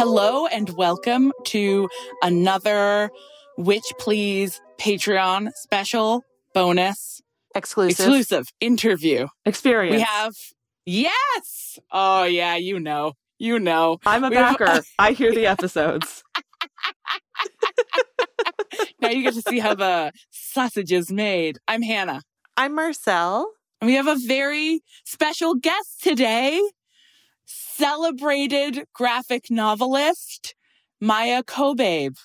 Hello and welcome to another Witch Please Patreon special bonus Exclusive. exclusive interview. experience. We have yes. Oh yeah, you know. You know. I'm a we have- backer. I hear the episodes. Now you get to see how the sausage is made. I'm Hannah. I'm Marcel. And we have a very special guest today. Celebrated graphic novelist Maia Kobabe.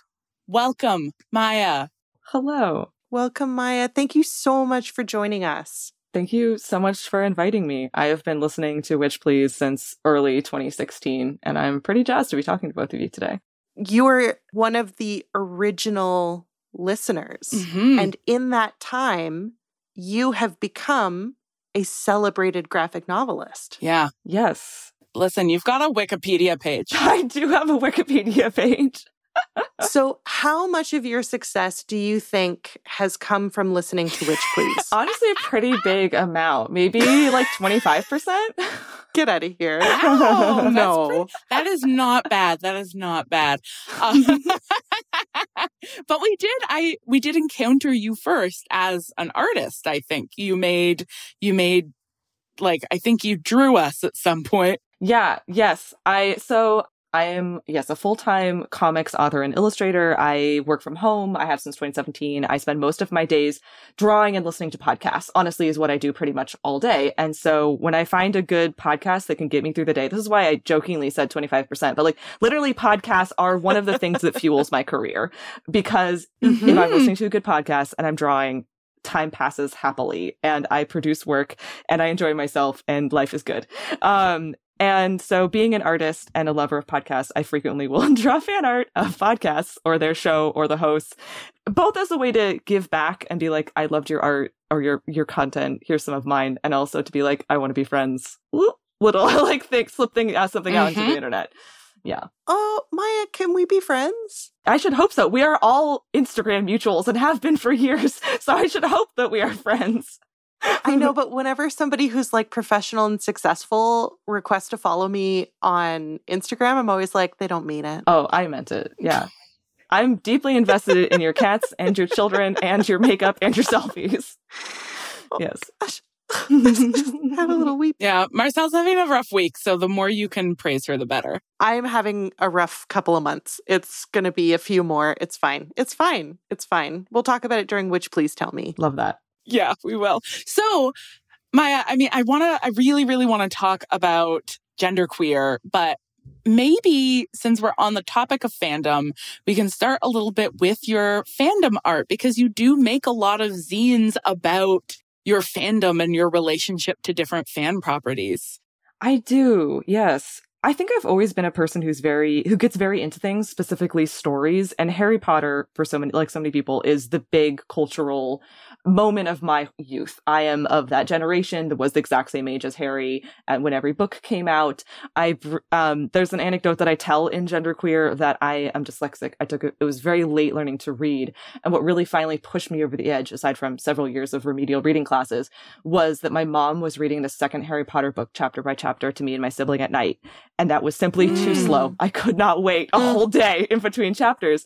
Welcome, Maia. Hello. Welcome, Maia. Thank you so much for joining us. Thank you so much for inviting me. I have been listening to Witch Please since early 2016, and I'm pretty jazzed to be talking to both of you today. You were one of the original listeners. Mhm. And in that time, you have become a celebrated graphic novelist. Yeah. Yes, Listen, you've got a Wikipedia page. I do have a Wikipedia page. so, how much of your success do you think has come from listening to Witch Please? Honestly, a pretty big amount. Maybe like 25%. Get out of here. Wow, no. pretty- That is not bad. That is not bad. Um, but we did. I we did encounter you first as an artist. I think you made you made like I think you drew us at some point. Yeah, yes. I so I am yes, a full-time comics author and illustrator. I work from home. I have since 2017. I spend most of my days drawing and listening to podcasts. Honestly is what I do pretty much all day. And so when I find a good podcast that can get me through the day, this is why I jokingly said 25%, but like literally podcasts are one of the things that fuels my career because if I'm listening to a good podcast and I'm drawing time passes happily and I produce work and I enjoy myself and life is good. Um, and so being an artist and a lover of podcasts, I frequently will draw fan art of podcasts or their show or the hosts, both as a way to give back and be like, I loved your art or your, your content. Here's some of mine. And also to be like, I want to be friends. Little like think, slip thing, uh, something out into Mhm. the internet. Yeah. Oh, Maia, can we be friends? I should hope so. We are all Instagram mutuals and have been for years. So I should hope that we are friends. I know, but whenever somebody who's like professional and successful requests to follow me on Instagram, I'm always like, they don't mean it. Oh, I meant it. Yeah. I'm deeply invested in your cats and your children and your makeup and your selfies. Oh yes. Have a little weep. Yeah, Marcel's having a rough week, so the more you can praise her, the better. I'm having a rough couple of months. It's going to be a few more. It's fine. It's fine. It's fine. We'll talk about it during Witch Please tell me. Love that. Yeah, we will. So, Maia, I mean, I want to, I really, really want to talk about genderqueer, but maybe since we're on the topic of fandom, we can start a little bit with your fandom art because you do make a lot of zines about your fandom and your relationship to different fan properties. I do, yes. I think I've always been a person who's very who gets very into things, specifically stories. And Harry Potter, for so many like so many people, is the big cultural moment of my youth. I am of that generation that was the exact same age as Harry. And when every book came out, I um, there's an anecdote that I tell in Genderqueer that I am dyslexic. I took a, it was very late learning to read, and what really finally pushed me over the edge, aside from several years of remedial reading classes, was that my mom was reading the second Harry Potter book chapter by chapter to me and my sibling at night, and that was simply mm. too slow. I could not wait a whole day in between chapters,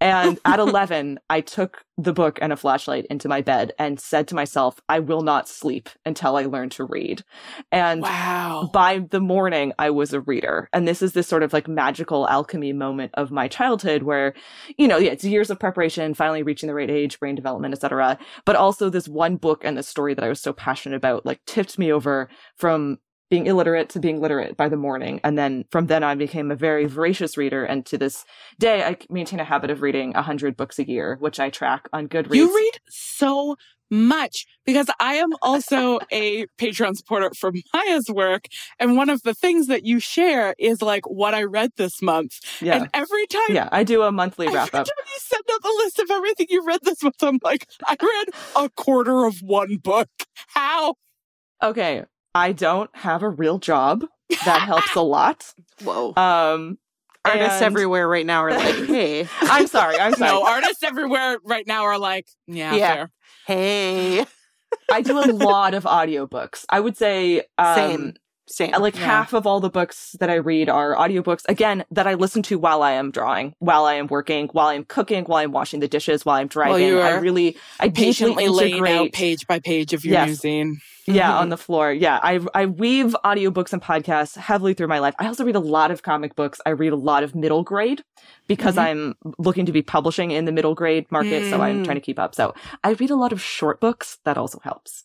and at eleven, I took the book and a flashlight into my bed and said to myself, I will not sleep until I learn to read. And wow. by the morning, I was a reader. And this is this sort of like magical alchemy moment of my childhood where, you know, yeah, it's years of preparation, finally reaching the right age, brain development, etc. But also this one book and the story that I was so passionate about, like tipped me over from being illiterate to being literate by the morning. And then from then on, I became a very voracious reader. And to this day, I maintain a habit of reading 100 books a year, which I track on Goodreads. You read so much because I am also a Patreon supporter for Maia's work. And one of the things that you share is like what I read this month. Yeah. And every time. Yeah, I do a monthly wrap up. you send out the list of everything you read this month, I'm like, I read a quarter of one book. How? Okay. I don't have a real job. That helps a lot. Whoa. Um, artists and... everywhere right now are like, hey. I'm sorry. I'm sorry. No, artists everywhere right now are like, yeah, yeah. Fair. Hey. I do a lot of audiobooks. I would say um, same. Same. Like yeah. half of all the books that I read are audiobooks, again, that I listen to while I am drawing, while I am working, while I'm cooking, while I'm washing the dishes, while I'm driving. Well, I really, I patiently out page by page of your yes. zine. Yeah, mm-hmm. on the floor. Yeah, I I weave audiobooks and podcasts heavily through my life. I also read a lot of comic books. I read a lot of middle grade because mm-hmm. I'm looking to be publishing in the middle grade market, mm. so I'm trying to keep up. So I read a lot of short books. That also helps.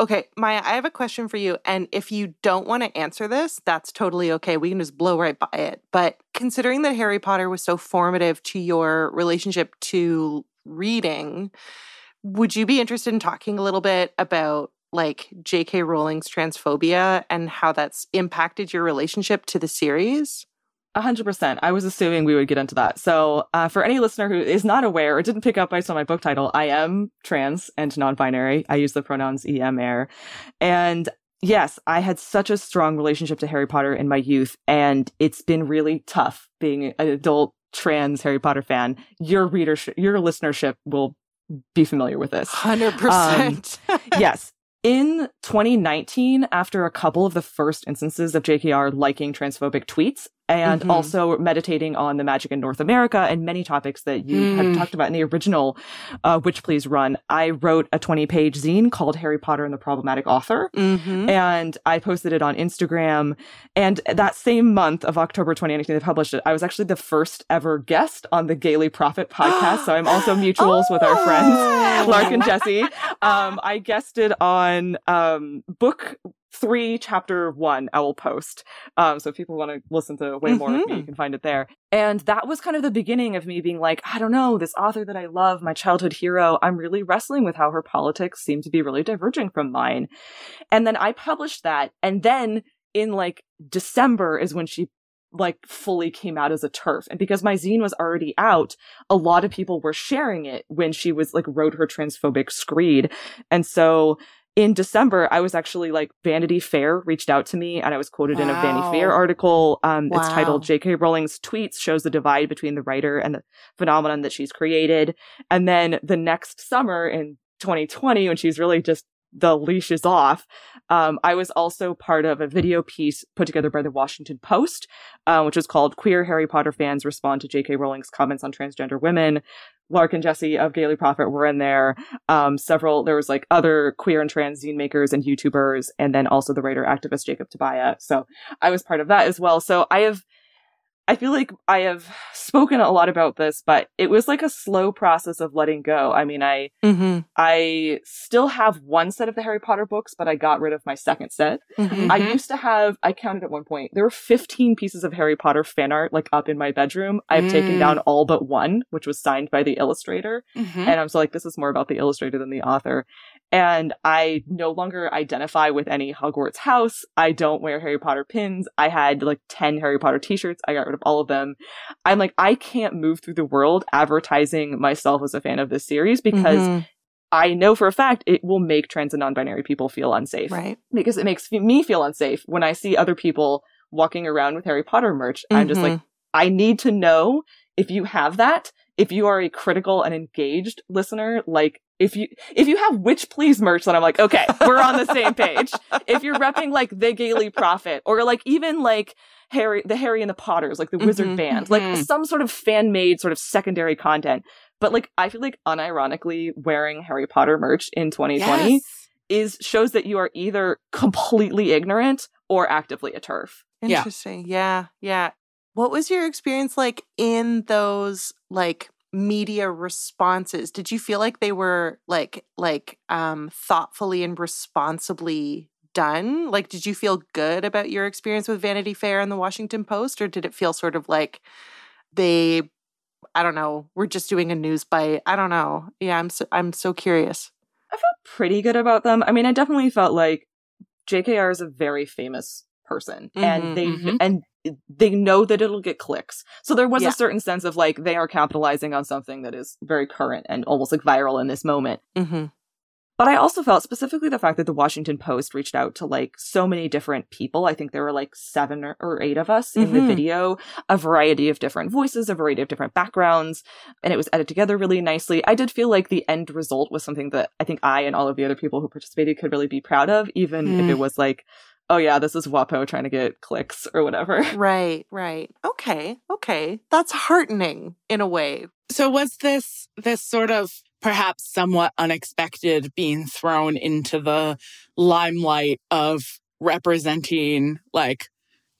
Okay, Maia, I have a question for you. And if you don't want to answer this, that's totally okay. We can just blow right by it. But considering that Harry Potter was so formative to your relationship to reading, would you be interested in talking a little bit about like J.K. Rowling's transphobia and how that's impacted your relationship to the series? 100%. I was assuming we would get into that. So, uh, for any listener who is not aware or didn't pick up based on my book title, I am trans and non binary. I use the pronouns em, er. And yes, I had such a strong relationship to Harry Potter in my youth, and it's been really tough being an adult trans Harry Potter fan. Your readership, your listenership will be familiar with this. 100%. Um, yes in 2019, after a couple of the first instances of JKR liking transphobic tweets, and mm-hmm. also meditating on the magic in North America and many topics that you mm. had talked about in the original uh, Witch Please Run. I wrote a 20 page zine called Harry Potter and the Problematic Author. Mm-hmm. And I posted it on Instagram. And that same month of October 2019, they published it. I was actually the first ever guest on the Gayly Prophet podcast. so I'm also mutuals oh. with our friends, oh. Lark and Jesse. Um, I guested on um, book three, chapter one, I will post. Um, so if people want to listen to way more mm-hmm. of me, you mm-hmm. can find it there. And that was kind of the beginning of me being like, I don't know, this author that I love, my childhood hero, I'm really wrestling with how her politics seem to be really diverging from mine. And then I published that. And then in like December is when she like fully came out as a TERF And because my zine was already out, a lot of people were sharing it when she was like wrote her transphobic screed. And so in December, I was actually like Vanity Fair reached out to me and I was quoted wow. in a Vanity Fair article. Um, wow. It's titled J.K. Rowling's tweets shows the divide between the writer and the phenomenon that she's created. And then the next summer in 2020, when she's really just the leash is off. Um, I was also part of a video piece put together by the Washington Post, uh, which was called Queer Harry Potter Fans Respond to J.K. Rowling's Comments on Transgender Women. Lark and Jesse of Gayly Prophet were in there. Um, several, there was like other queer and trans zine makers and YouTubers, and then also the writer activist Jacob Tobia. So I was part of that as well. So I have I feel like I have spoken a lot about this, but it was like a slow process of letting go. I mean, I mm-hmm. I still have one set of the Harry Potter books, but I got rid of my second set. Mm-hmm. I used to have I counted at one point there were 15 pieces of Harry Potter fan art like up in my bedroom. I've mm. taken down all but one, which was signed by the illustrator, mm-hmm. and I'm so like this is more about the illustrator than the author and I no longer identify with any Hogwarts house. I don't wear Harry Potter pins. I had like 10 Harry Potter t-shirts. I got rid of all of them. I'm like, I can't move through the world advertising myself as a fan of this series because mm-hmm. I know for a fact it will make trans and non-binary people feel unsafe. Right. Because it makes me feel unsafe when I see other people walking around with Harry Potter merch. Mm-hmm. I'm just like, mm-hmm. I need to know if you have that if you are a critical and engaged listener, like if you if you have witch please merch, then I'm like, okay, we're on the same page. if you're repping like the Gayly Prophet or like even like Harry the Harry and the Potters, like the mm-hmm, Wizard Band, mm-hmm. like some sort of fan made sort of secondary content. But like I feel like unironically wearing Harry Potter merch in 2020 yes. is shows that you are either completely ignorant or actively a TERF Interesting. Yeah. yeah. What was your experience like in those like media responses? Did you feel like they were like like um thoughtfully and responsibly done? Like did you feel good about your experience with Vanity Fair and the Washington Post or did it feel sort of like they I don't know, we're just doing a news bite. I don't know. Yeah, I'm so I'm so curious. I felt pretty good about them. I mean, I definitely felt like JKR is a very famous person mm-hmm, and they mm-hmm. and they know that it'll get clicks. So there was yeah. a certain sense of like they are capitalizing on something that is very current and almost like viral in this moment. Mm-hmm. But I also felt specifically the fact that the Washington Post reached out to like so many different people. I think there were like seven or eight of us in mm-hmm. the video, a variety of different voices, a variety of different backgrounds, and it was edited together really nicely. I did feel like the end result was something that I think I and all of the other people who participated could really be proud of, even mm. if it was like oh yeah, this is WAPO trying to get clicks or whatever. Right, right. Okay, okay. That's heartening in a way. So was this this sort of perhaps somewhat unexpected being thrown into the limelight of representing like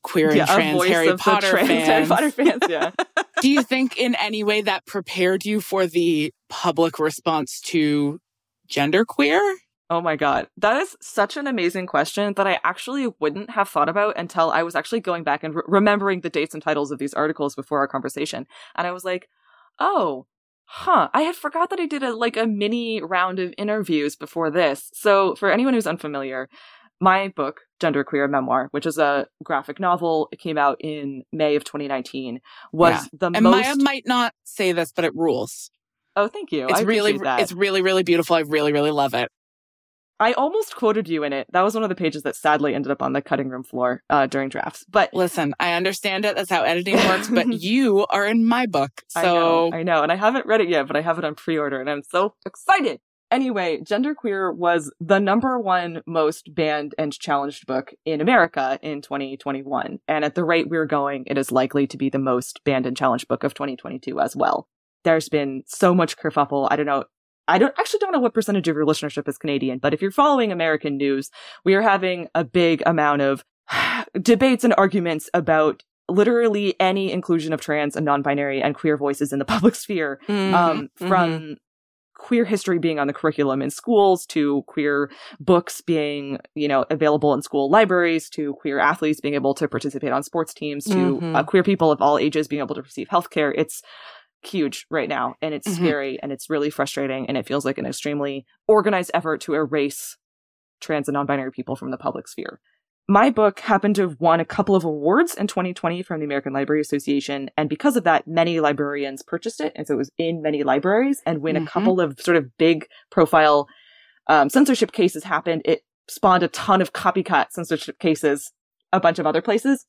queer and trans Harry Potter trans fans. Harry Potter fans, yeah. Do you think in any way that prepared you for the public response to genderqueer? Oh my God. That is such an amazing question that I actually wouldn't have thought about until I was actually going back and re- remembering the dates and titles of these articles before our conversation. And I was like, oh, huh. I had forgot that I did a, like a mini round of interviews before this. So for anyone who's unfamiliar, my book, Genderqueer Memoir, which is a graphic novel, it came out in May of 2019, was yeah. the and most. Maia might not say this, but it rules. Oh, thank you. It's really, it's really, really beautiful. I really, really love it. I almost quoted you in it. That was one of the pages that sadly ended up on the cutting room floor uh, during drafts. But listen, I understand it. That's how editing works. but you are in my book, so I know, I know, and I haven't read it yet, but I have it on pre-order, and I'm so excited. Anyway, Genderqueer was the number one most banned and challenged book in America in 2021, and at the rate we're going, it is likely to be the most banned and challenged book of 2022 as well there's been so much kerfuffle. I don't know. I don't actually don't know what percentage of your listenership is Canadian, but if you're following American news, we are having a big amount of debates and arguments about literally any inclusion of trans and non-binary and queer voices in the public sphere mm-hmm. um, from mm-hmm. queer history being on the curriculum in schools to queer books being you know available in school libraries to queer athletes being able to participate on sports teams to mm-hmm. uh, queer people of all ages being able to receive healthcare it's huge right now and it's mm-hmm. scary and it's really frustrating and it feels like an extremely organized effort to erase trans and non-binary people from the public sphere. My book happened to have won a couple of awards in 2020 from the American Library Association, and because of that, many librarians purchased it, and so it was in many libraries. And when mm-hmm. a couple of sort of big profile um, censorship cases happened, it spawned a ton of copycat censorship cases a bunch of other places.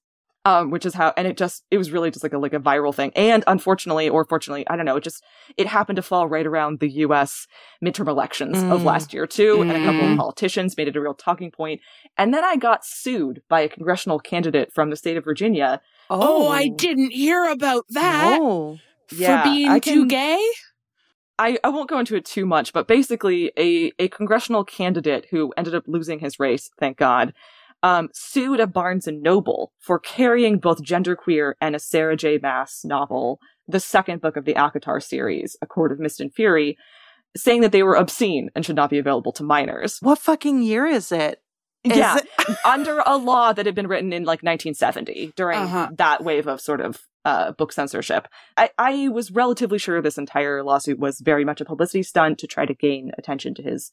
Um, which is how, and it just, it was really just like a, like a viral thing. And unfortunately, or fortunately, I don't know, it just, it happened to fall right around the US midterm elections mm. of last year too. Mm. And a couple of mm. politicians made it a real talking point. And then I got sued by a congressional candidate from the state of Virginia. Oh, oh I didn't hear about that. No. Yeah, for being can, too gay? I, I won't go into it too much, but basically a, a congressional candidate who ended up losing his race, thank God, um, sued a Barnes and Noble for carrying both genderqueer and a Sarah J. Maas novel, the second book of the ACOTAR series, A Court of Mist and Fury, saying that they were obscene and should not be available to minors. What fucking year is it? Is yeah, it- under a law that had been written in like 1970 during uh-huh. that wave of sort of uh, book censorship. I, I was relatively sure this entire lawsuit was very much a publicity stunt to try to gain attention to his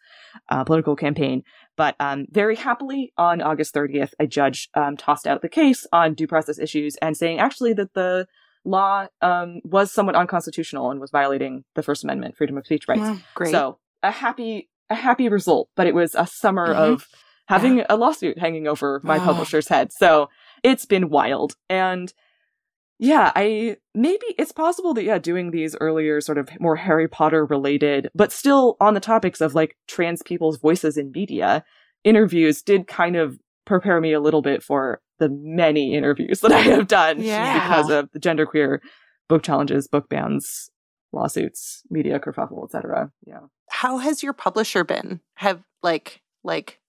uh, political campaign. But um, very happily, on August 30th, a judge um, tossed out the case on due process issues and saying actually that the law um, was somewhat unconstitutional and was violating the First Amendment, freedom of speech rights. Wow, great. So a happy a happy result, but it was a summer mm-hmm. of having yeah. a lawsuit hanging over my oh. publisher's head. So it's been wild. And yeah, I maybe it's possible that yeah, doing these earlier sort of more Harry Potter related, but still on the topics of like trans people's voices in media, interviews did kind of prepare me a little bit for the many interviews that I have done yeah. because of the genderqueer book challenges, book bans, lawsuits, media kerfuffle, etc. Yeah. How has your publisher been? Have like like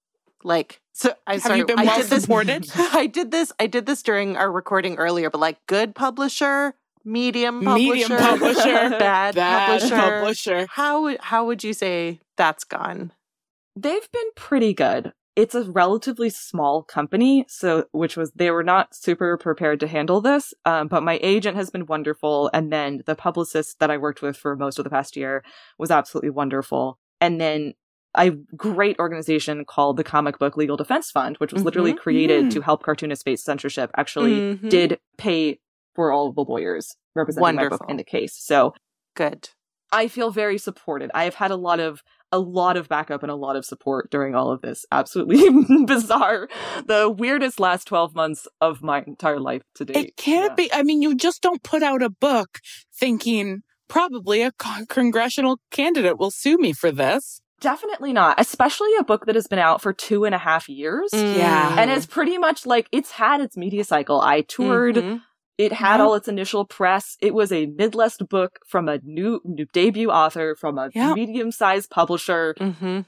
like so I'm Have sorry. you been well supported? I did this. I did this during our recording earlier, but like good publisher, medium publisher, medium publisher, bad, bad publisher. publisher. How how would you say that's gone? They've been pretty good. It's a relatively small company, so which was they were not super prepared to handle this. Um, but my agent has been wonderful, and then the publicist that I worked with for most of the past year was absolutely wonderful. And then a great organization called the Comic Book Legal Defense Fund, which was mm-hmm. literally created mm. to help cartoonists face censorship, actually mm-hmm. did pay for all of the lawyers representing Wonderful. my book in the case. So good. I feel very supported. I have had a lot of a lot of backup and a lot of support during all of this absolutely bizarre, the weirdest last 12 months of my entire life to date. It can't yeah. be. I mean, you just don't put out a book thinking probably a congressional candidate will sue me for this. Definitely not, especially a book that has been out for two and a half years. Mm. Yeah. And it's pretty much like it's had its media cycle. I toured. Mm-hmm. It had mm-hmm. all its initial press. It was a mid-list book from a new, new debut author from a yep. medium-sized publisher. Mm-hmm.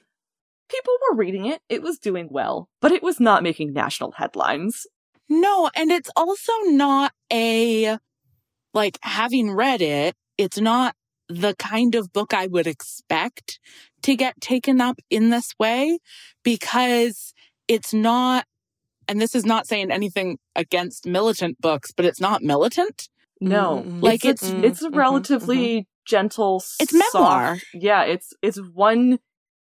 People were reading it. It was doing well, but it was not making national headlines. No, and it's also not a like having read it, it's not the kind of book I would expect to get taken up in this way because it's not, and this is not saying anything against militant books, but it's not militant. No, mm-hmm. like it's it's, it's mm-hmm. relatively mm-hmm. gentle. It's memoir. Yeah, it's it's one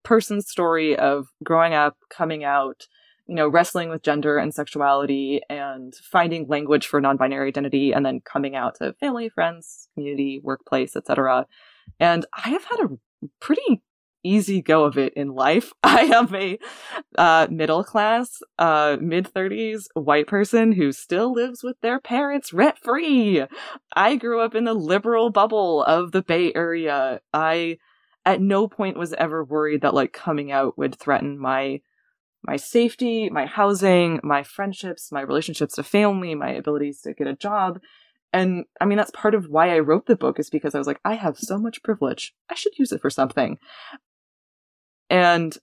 person's story of growing up, coming out, you know, wrestling with gender and sexuality and finding language for non-binary identity and then coming out to family, friends, community, workplace, etc. And I have had a pretty easy go of it in life. I am a uh, middle class, uh, mid 30s white person who still lives with their parents rent free. I grew up in the liberal bubble of the Bay Area. I at no point was ever worried that like coming out would threaten my my safety, my housing, my friendships, my relationships to family, my abilities to get a job. And I mean, that's part of why I wrote the book is because I was like, I have so much privilege. I should use it for something. And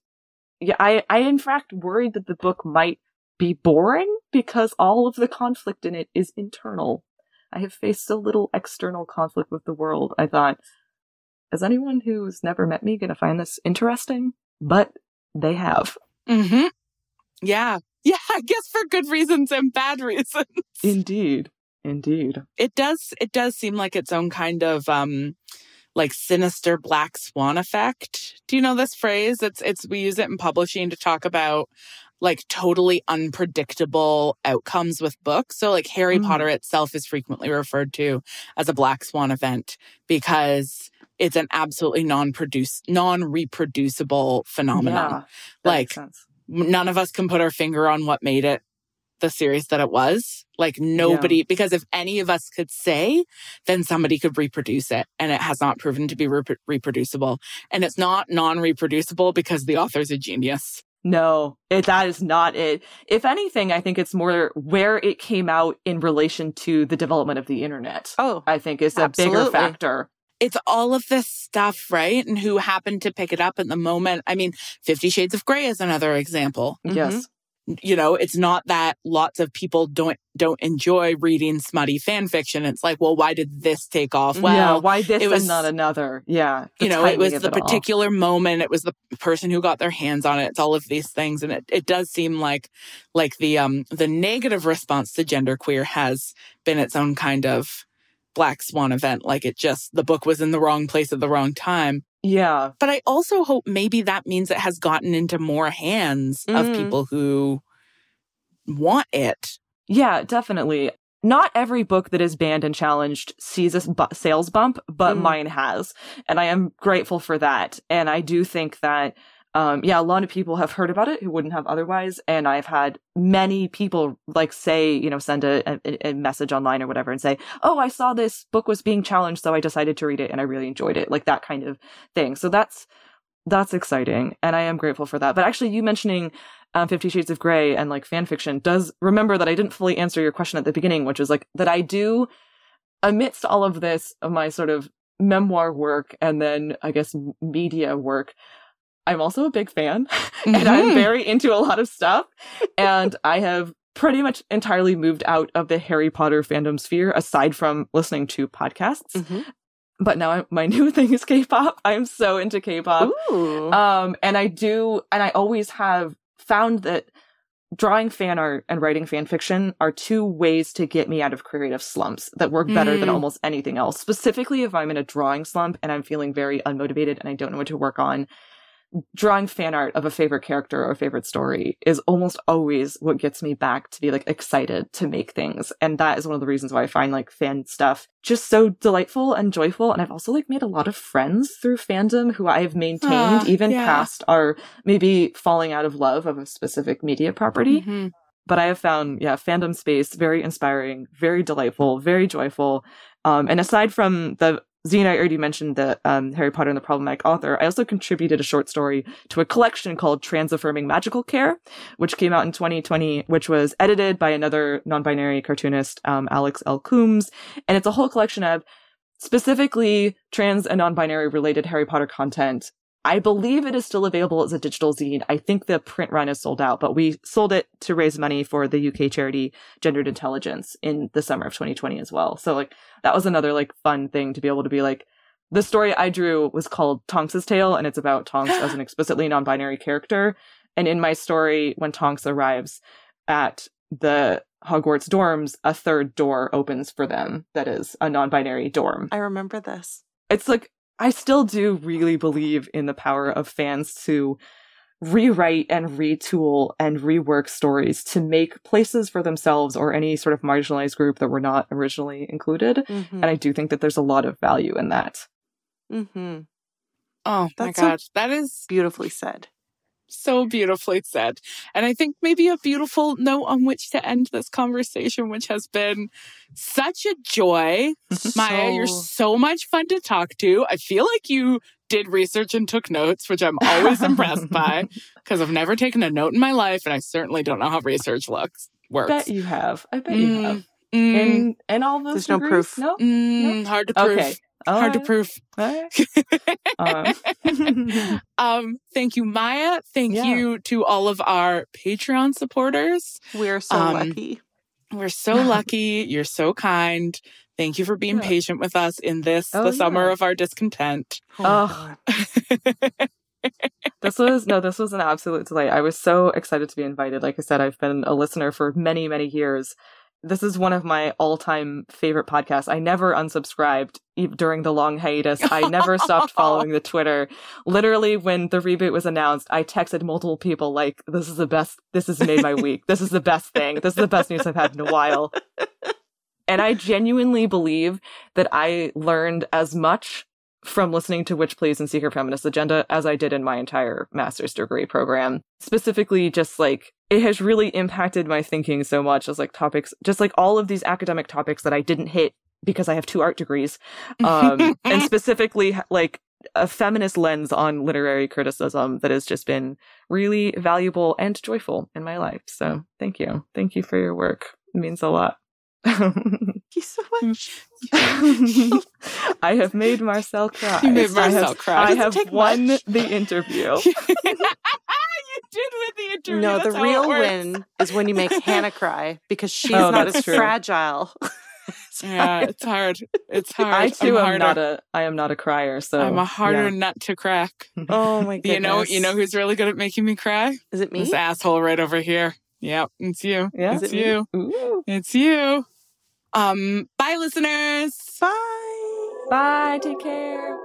yeah, I, I in fact worried that the book might be boring because all of the conflict in it is internal. I have faced so little external conflict with the world. I thought, is anyone who's never met me going to find this interesting? But they have. Mm-hmm. Yeah. Yeah, I guess for good reasons and bad reasons. Indeed. Indeed. It does it does seem like its own kind of um like sinister black swan effect. Do you know this phrase? It's it's we use it in publishing to talk about like totally unpredictable outcomes with books. So like Harry mm. Potter itself is frequently referred to as a black swan event because it's an absolutely non-produce non-reproducible phenomenon. Yeah, like none of us can put our finger on what made it the series that it was. Like nobody, yeah. because if any of us could say, then somebody could reproduce it. And it has not proven to be rep- reproducible. And it's not non reproducible because the author's a genius. No, it, that is not it. If anything, I think it's more where it came out in relation to the development of the internet. Oh, I think is a absolutely. bigger factor. It's all of this stuff, right? And who happened to pick it up at the moment. I mean, Fifty Shades of Grey is another example. Yes you know, it's not that lots of people don't don't enjoy reading smutty fan fiction. It's like, well, why did this take off? Well, yeah, why this it was, and not another? Yeah, you know, it was the particular all. moment. It was the person who got their hands on it. It's all of these things, and it, it does seem like like the um the negative response to genderqueer has been its own kind of black swan event. Like it just the book was in the wrong place at the wrong time. Yeah. But I also hope maybe that means it has gotten into more hands mm. of people who want it. Yeah, definitely. Not every book that is banned and challenged sees a bu- sales bump, but mm. mine has. And I am grateful for that. And I do think that um, yeah, a lot of people have heard about it who wouldn't have otherwise. And I've had many people like say, you know, send a, a, a, message online or whatever and say, Oh, I saw this book was being challenged. So I decided to read it and I really enjoyed it. Like that kind of thing. So that's, that's exciting. And I am grateful for that. But actually you mentioning um, Fifty Shades of Grey and like fan fiction does remember that I didn't fully answer your question at the beginning, which was like that I do amidst all of this of my sort of memoir work and then I guess media work. I'm also a big fan mm-hmm. and I'm mm-hmm. very into a lot of stuff. And I have pretty much entirely moved out of the Harry Potter fandom sphere aside from listening to podcasts. Mm-hmm. But now I, my new thing is K-pop. I'm so into K-pop. Ooh. Um, and I do, and I always have found that drawing fan art and writing fan fiction are two ways to get me out of creative slumps that work better mm. than almost anything else. Specifically, if I'm in a drawing slump and I'm feeling very unmotivated and I don't know what to work on, drawing fan art of a favorite character or a favorite story is almost always what gets me back to be like excited to make things. And that is one of the reasons why I find like fan stuff just so delightful and joyful. And I've also like made a lot of friends through fandom who I've maintained uh, even yeah. past our maybe falling out of love of a specific media property. Mm-hmm. But I have found, yeah, fandom space very inspiring, very delightful, very joyful. Um, and aside from the Zine, I already mentioned that um, Harry Potter and the Problematic Author. I also contributed a short story to a collection called Trans-Affirming Magical Care, which came out in 2020, which was edited by another non-binary cartoonist, um, Alex L. Coombs. And it's a whole collection of specifically trans and non-binary related Harry Potter content I believe it is still available as a digital zine. I think the print run is sold out, but we sold it to raise money for the UK charity Gendered Intelligence in the summer of 2020 as well. So like that was another like fun thing to be able to be like the story I drew was called Tonks's Tale and it's about Tonks as an explicitly non-binary character. And in my story when Tonks arrives at the Hogwarts dorms, a third door opens for them that is a non-binary dorm. I remember this. It's like I still do really believe in the power of fans to rewrite and retool and rework stories to make places for themselves or any sort of marginalized group that were not originally included. Mm-hmm. And I do think that there's a lot of value in that. Mm-hmm. Oh That's my god, so that is beautifully said so beautifully said. And I think maybe a beautiful note on which to end this conversation, which has been such a joy. so... Maia, you're so much fun to talk to. I feel like you did research and took notes, which I'm always impressed by because I've never taken a note in my life and I certainly don't know how research looks works. I bet you have. I bet mm, you have. Mm, and and all those There's degrees? no proof. No? Mm, no? Hard to prove. Okay. All Hard right. to prove. uh. um, thank you, Maia. Thank yeah. you to all of our Patreon supporters. We're so um, lucky. We're so lucky. You're so kind. Thank you for being yeah. patient with us in this, oh, the yeah. summer of our discontent. Oh, this was no, this was an absolute delight. I was so excited to be invited. Like I said, I've been a listener for many, many years this is one of my all-time favorite podcasts. I never unsubscribed during the long hiatus. I never stopped following the Twitter. Literally, when the reboot was announced, I texted multiple people like, "This is the best. This has made my week. This is the best thing. This is the best news I've had in a while." And I genuinely believe that I learned as much from listening to Witch Please and Secret Feminist Agenda as I did in my entire master's degree program. Specifically, just like it has really impacted my thinking so much as like topics, just like all of these academic topics that I didn't hit because I have two art degrees, um, and specifically like a feminist lens on literary criticism that has just been really valuable and joyful in my life. So thank you. Thank you for your work. It means a lot. Thank you so much. I have made Marcel cry. You made Marcel I have, cry. I have won much. the interview. You did with the interview. No, That's the real win is when you make Hannah cry because she's Oh, not as true. fragile. Yeah, it's hard. It's hard. I too I'm am not a I am not a crier, so I'm a harder yeah. nut to crack. Oh my goodness. You know, you know who's really good at making me cry? Is it me? This asshole right over here. Yep, it's you. Yeah. It's it you. Ooh. It's you. Um, bye listeners. Bye. Bye, take care.